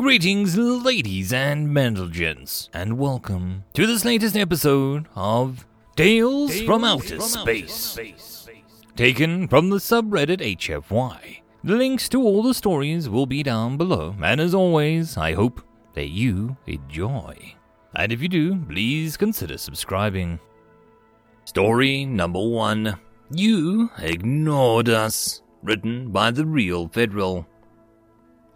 Greetings, ladies and gents, and welcome to this latest episode of Tales, from, Outer, Space. Taken from the subreddit HFY. The links to all the stories will be down below, and as always, I hope that you enjoy. And if you do, please consider subscribing. Story number one You Ignored Us, written by the Real Federal.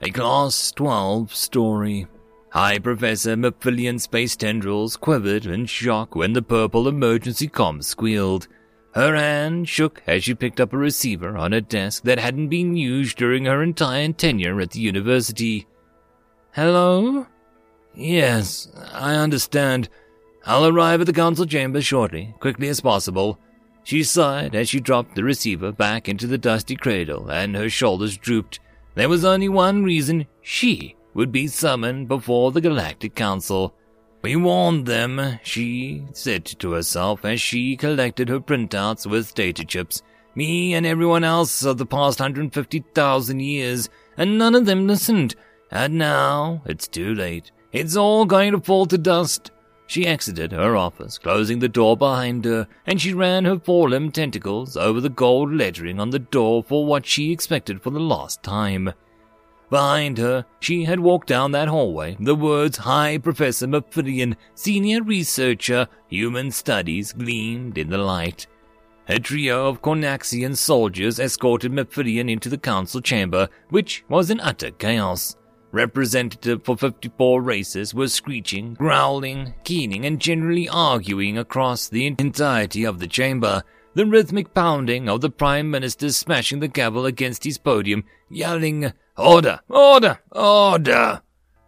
A Class 12 story. High Professor Mephilean space tendrils quivered in shock when the purple emergency comm squealed. Her hand shook as she picked up a receiver on a desk that hadn't been used during her entire tenure at the university. Hello? Yes, I understand. I'll arrive at the council chamber shortly, quickly as possible. She sighed as she dropped the receiver back into the dusty cradle and her shoulders drooped. There was only one reason she would be summoned before the Galactic Council. We warned them, she said to herself as she collected her printouts with data chips. Me and everyone else of the past 150,000 years, and none of them listened. And now it's too late. It's all going to fall to dust. She exited her office, closing the door behind her, and she ran her four-limbed tentacles over the gold lettering on the door for what she expected for the last time. Behind her, she had walked down that hallway. The words High Professor Mephilean, Senior Researcher, Human Studies gleamed in the light. A trio of Cornaxian soldiers escorted Mephilean into the council chamber, which was in utter chaos. Representative for 54 races were screeching, growling, keening, and generally arguing across the entirety of the chamber. The rhythmic pounding of the Prime Minister smashing the gavel against his podium, yelling, Order! Order! Order!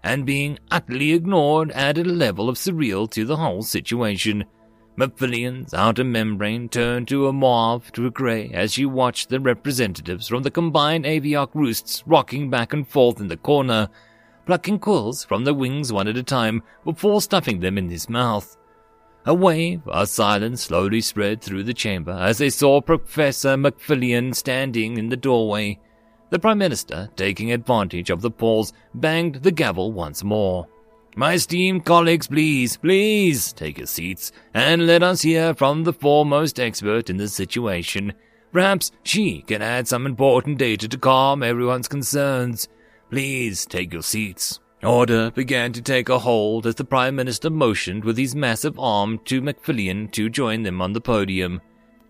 And being utterly ignored added a level of surreal to the whole situation. Mephilean's outer membrane turned to a mauve to a gray as she watched the representatives from the combined aviarch roosts rocking back and forth in the corner, plucking quills from their wings one at a time before stuffing them in his mouth. A wave of silence slowly spread through the chamber as they saw Professor Mephilean standing in the doorway. The Prime Minister, taking advantage of the pause, banged the gavel once more. My esteemed colleagues, please, please take your seats and let us hear from the foremost expert in the situation. Perhaps she can add some important data to calm everyone's concerns. Please take your seats. Order began to take a hold as the Prime Minister motioned with his massive arm to Mephilean to join them on the podium.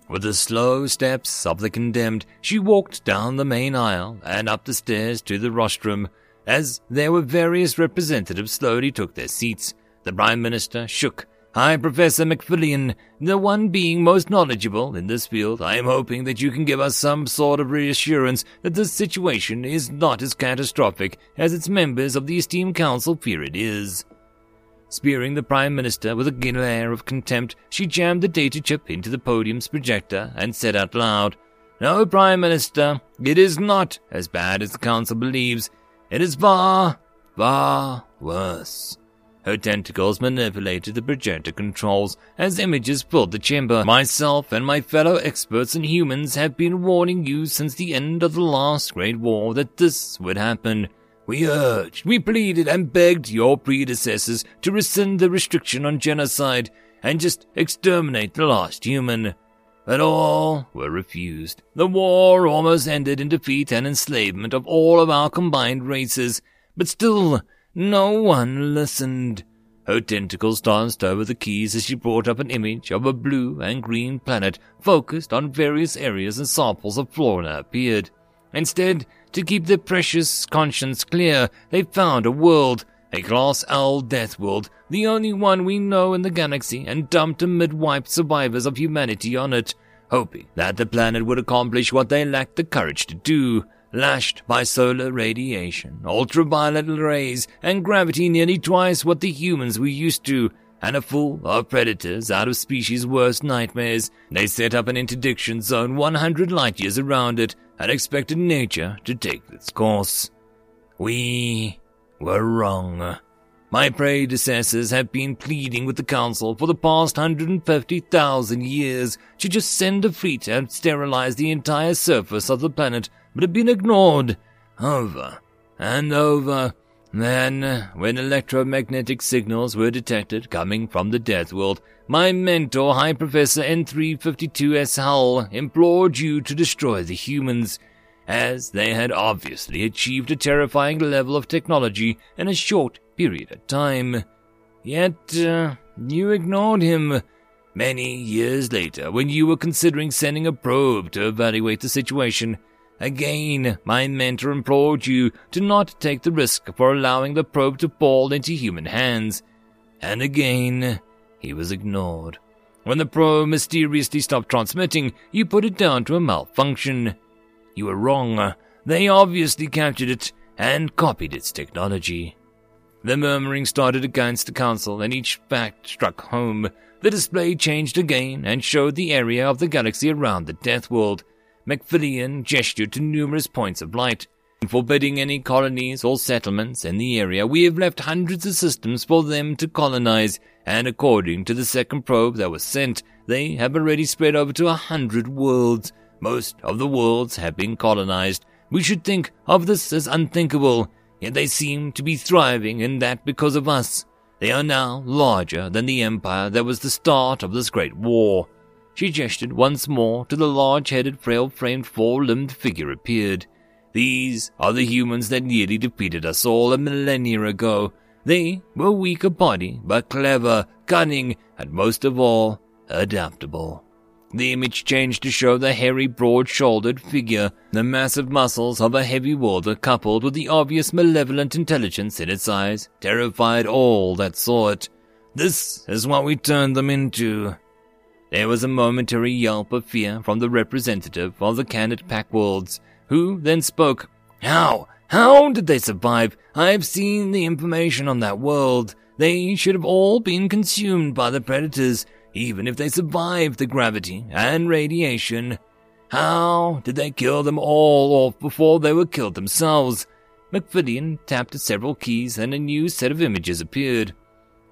With the slow steps of the condemned, she walked down the main aisle and up the stairs to the rostrum. As there were various representatives slowly took their seats, the Prime Minister shook. Hi, Professor Mephilean, the one being most knowledgeable in this field, I am hoping that you can give us some sort of reassurance that this situation is not as catastrophic as its members of the esteemed council fear it is. Spearing the Prime Minister with a glare of contempt, she jammed the data chip into the podium's projector and said out loud, No, Prime Minister, it is not as bad as the Council believes. It is far, far worse. Her tentacles manipulated the projector controls as images filled the chamber. Myself and my fellow experts and humans have been warning you since the end of the last Great War that this would happen. We urged, we pleaded, and begged your predecessors to rescind the restriction on genocide and just exterminate the last human. But all were refused. The war almost ended in defeat and enslavement of all of our combined races, but still no one listened. Her tentacles danced over the keys as she brought up an image of a blue and green planet focused on various areas and samples of flora appeared. Instead, to keep their precious conscience clear, they found a world, a Class L death world, the only one we know in the galaxy, and dumped amid wiped survivors of humanity on it, hoping that the planet would accomplish what they lacked the courage to do. Lashed by solar radiation, ultraviolet rays, and gravity nearly twice what the humans were used to, and a full of predators out of species' worst nightmares, they set up an interdiction zone 100 light years around it and expected nature to take its course. We were wrong. My predecessors have been pleading with the Council for the past 150,000 years to just send a fleet and sterilize the entire surface of the planet, but have been ignored. Over and over Then, when electromagnetic signals were detected coming from the Death World, my mentor, High Professor N352S Hull, implored you to destroy the humans, as they had obviously achieved a terrifying level of technology in a short period of time. Yet, uh, you ignored him. Many years later, when you were considering sending a probe to evaluate the situation, again, my mentor implored you to not take the risk for allowing the probe to fall into human hands. And again, he was ignored. When the probe mysteriously stopped transmitting, you put it down to a malfunction. You were wrong. Uh, they obviously captured it and copied its technology. The murmuring started against the council, and each fact struck home. The display changed again and showed the area of the galaxy around the Death World. Mephilean gestured to numerous points of light. Forbidding any colonies or settlements in the area, we have left hundreds of systems for them to colonize, and according to the second probe that was sent, they have already spread over to a hundred worlds. Most of the worlds have been colonized. We should think of this as unthinkable, yet they seem to be thriving in that because of us. They are now larger than the empire that was the start of this great war. She gestured once more to the large-headed, frail-framed, four-limbed figure appeared. These are the humans that nearly defeated us all a millennia ago. They were weak of body, but clever, cunning, and most of all, adaptable. The image changed to show the hairy, broad-shouldered figure, the massive muscles of a heavy worlder coupled with the obvious malevolent intelligence in its eyes, terrified all that saw it. This is what we turned them into. There was a momentary yelp of fear from the representative of the Canid Pack Worlds, who then spoke. How? How did they survive? I've seen the information on that world. They should have all been consumed by the predators even if they survived the gravity and radiation. How did they kill them all off before they were killed themselves? Mephilean tapped at several keys and a new set of images appeared.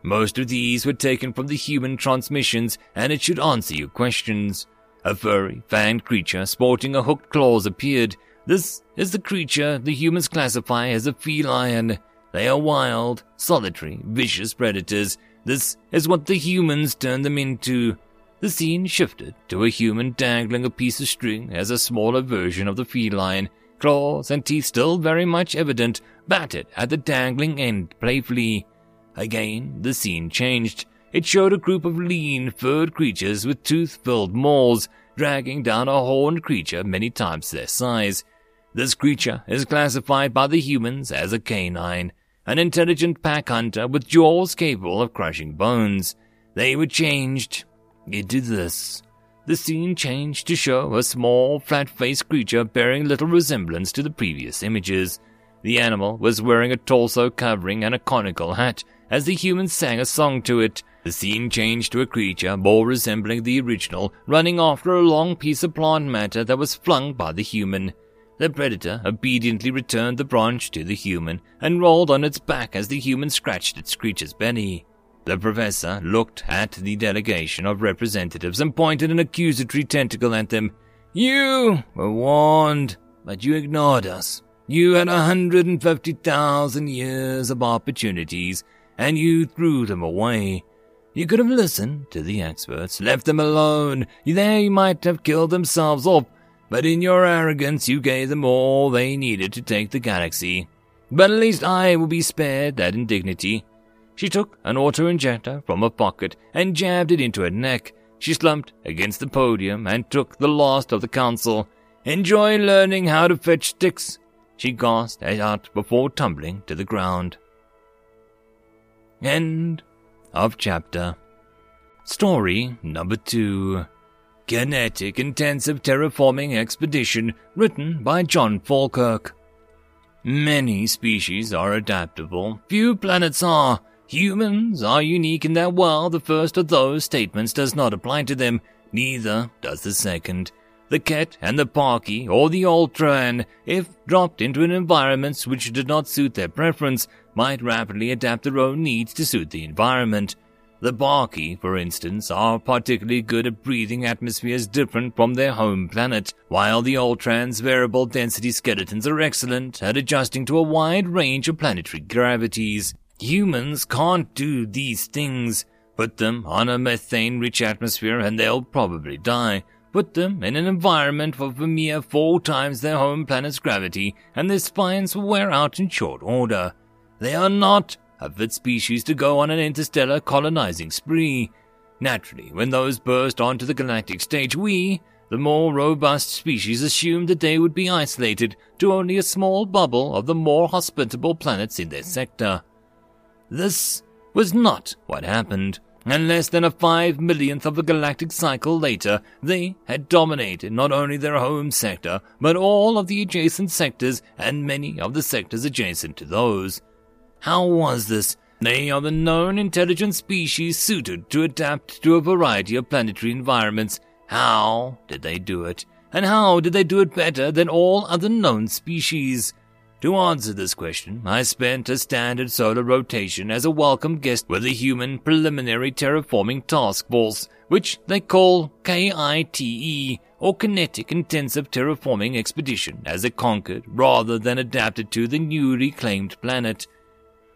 Most of these were taken from the human transmissions, and it should answer your questions. A furry, fanged creature sporting a hooked claws appeared. This is the creature the humans classify as a feline. They are wild, solitary, vicious predators this is what the humans turned them into. The scene shifted to a human dangling a piece of string as a smaller version of the feline, claws and teeth still very much evident, batted at the dangling end playfully. Again, the scene changed. It showed a group of lean, furred creatures with tooth-filled maws dragging down a horned creature many times their size. This creature is classified by the humans as a canine an intelligent pack hunter with jaws capable of crushing bones. They were changed into this. The scene changed to show a small, flat-faced creature bearing little resemblance to the previous images. The animal was wearing a torso covering and a conical hat. As the humans sang a song to it, the scene changed to a creature more resembling the original, running after a long piece of plant matter that was flung by the human. The predator obediently returned the branch to the human and rolled on its back as the human scratched its creature's belly. The professor looked at the delegation of representatives and pointed an accusatory tentacle at them. You were warned, but you ignored us. You had a 150,000 years of opportunities, and you threw them away. You could have listened to the experts, left them alone. They might have killed themselves off but in your arrogance you gave them all they needed to take the galaxy. But at least I will be spared that indignity. She took an auto-injector from her pocket and jabbed it into her neck. She slumped against the podium and took the last of the council. Enjoy learning how to fetch sticks, she gasped out before tumbling to the ground. End of chapter. Story number two. Kinetic Intensive Terraforming Expedition, written by John Falkirk. Many species are adaptable, few planets are. Humans are unique in that while the first of those statements does not apply to them, neither does the second. The Ket and the Barki or the Ultran, if dropped into an environment which did not suit their preference, might rapidly adapt their own needs to suit the environment. The Barki, for instance, are particularly good at breathing atmospheres different from their home planet, while the Ultrans variable density skeletons are excellent at adjusting to a wide range of planetary gravities. Humans can't do these things. Put them on a methane rich atmosphere and they'll probably die. Put them in an environment of a mere four times their home planet's gravity, and their spines will wear out in short order. They are not fit species to go on an interstellar colonizing spree. Naturally, when those burst onto the galactic stage, we, the more robust species, assumed that they would be isolated to only a small bubble of the more hospitable planets in their sector. This was not what happened, and less than a five millionth of a galactic cycle later, they had dominated not only their home sector, but all of the adjacent sectors and many of the sectors adjacent to those. How was this? They are the known intelligent species suited to adapt to a variety of planetary environments. How did they do it? And how did they do it better than all other known species? To answer this question, I spent a standard solar rotation as a welcome guest with the Human Preliminary Terraforming Task Force, which they call KITE, or Kinetic Intensive Terraforming Expedition, as it conquered rather than adapted to the newly claimed planet.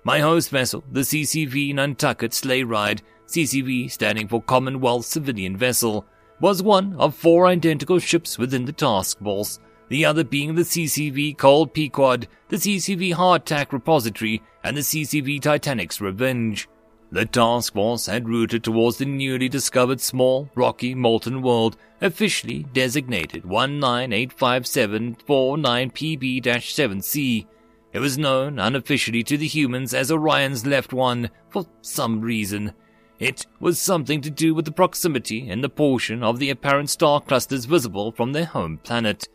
My host vessel, the CCV Nantucket Sleigh Ride, CCV standing for Commonwealth Civilian Vessel, was one of four identical ships within the task force, the other being the CCV Cold Pequod, the CCV Hardtack Repository, and the CCV Titanic's Revenge. The task force had routed towards the newly discovered small, rocky, molten world, officially designated 1985749PB-7C, it was known unofficially to the humans as Orion's Left One for some reason. It was something to do with the proximity and the portion of the apparent star clusters visible from their home planet.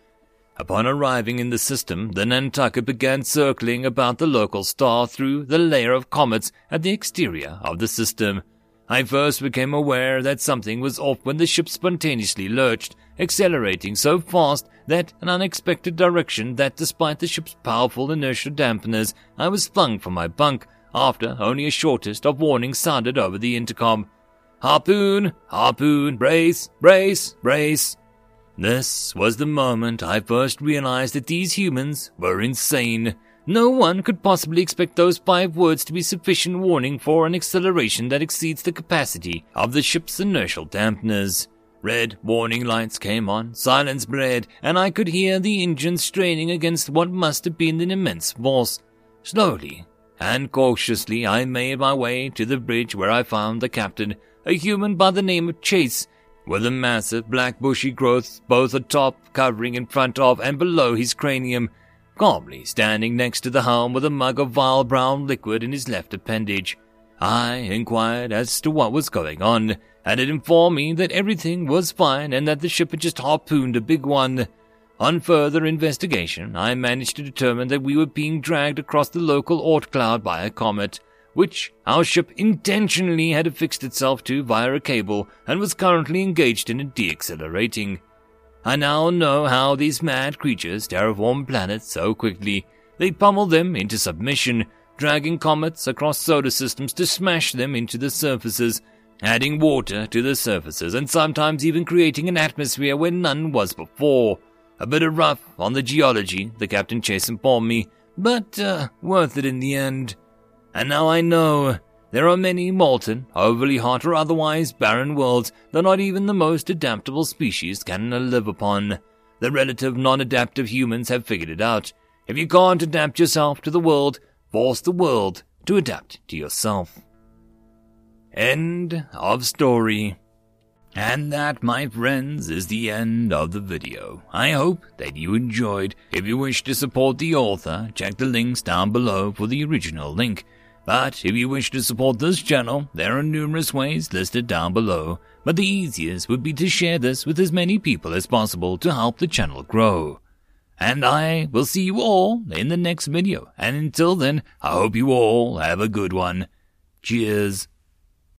Upon arriving in the system, the Nantucket began circling about the local star through the layer of comets at the exterior of the system. I first became aware that something was off when the ship spontaneously lurched, accelerating so fast that an unexpected direction that despite the ship's powerful inertial dampeners, I was flung from my bunk after only a shortest of warnings sounded over the intercom. Harpoon! Harpoon! Brace! Brace! Brace! This was the moment I first realized that these humans were insane. No one could possibly expect those five words to be sufficient warning for an acceleration that exceeds the capacity of the ship's inertial dampeners. Red warning lights came on, silence bred, and I could hear the engine straining against what must have been an immense force. Slowly and cautiously I made my way to the bridge where I found the captain, a human by the name of Chase, with a massive black bushy growth both atop, covering in front of and below his cranium, calmly standing next to the helm with a mug of vile brown liquid in his left appendage. I inquired as to what was going on, and it informed me that everything was fine and that the ship had just harpooned a big one. On further investigation, I managed to determine that we were being dragged across the local Oort cloud by a comet, which our ship intentionally had affixed itself to via a cable and was currently engaged in a deaccelerating. I now know how these mad creatures terraform planets so quickly. They pummel them into submission, dragging comets across solar systems to smash them into the surfaces, adding water to the surfaces, and sometimes even creating an atmosphere where none was before. A bit of rough on the geology, the Captain Chase informed me, but uh, worth it in the end. And now I know there are many molten, overly hot, or otherwise barren worlds that not even the most adaptable species can live upon. The relative non adaptive humans have figured it out. If you can't adapt yourself to the world, force the world to adapt to yourself. End of story. And that, my friends, is the end of the video. I hope that you enjoyed. If you wish to support the author, check the links down below for the original link. But if you wish to support this channel, there are numerous ways listed down below, but the easiest would be to share this with as many people as possible to help the channel grow. And I will see you all in the next video, and until then, I hope you all have a good one. Cheers.